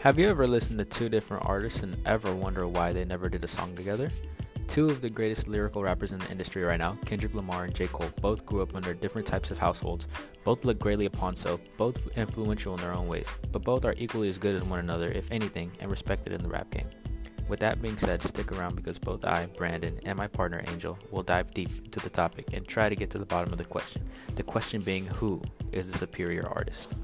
Have you ever listened to two different artists and ever wonder why they never did a song together? Two of the greatest lyrical rappers in the industry right now, Kendrick Lamar and J. Cole, both grew up under different types of households, both look greatly upon so, both influential in their own ways, but both are equally as good as one another, if anything, and respected in the rap game. With that being said, stick around because both I, Brandon, and my partner Angel will dive deep into the topic and try to get to the bottom of the question. The question being who is the superior artist?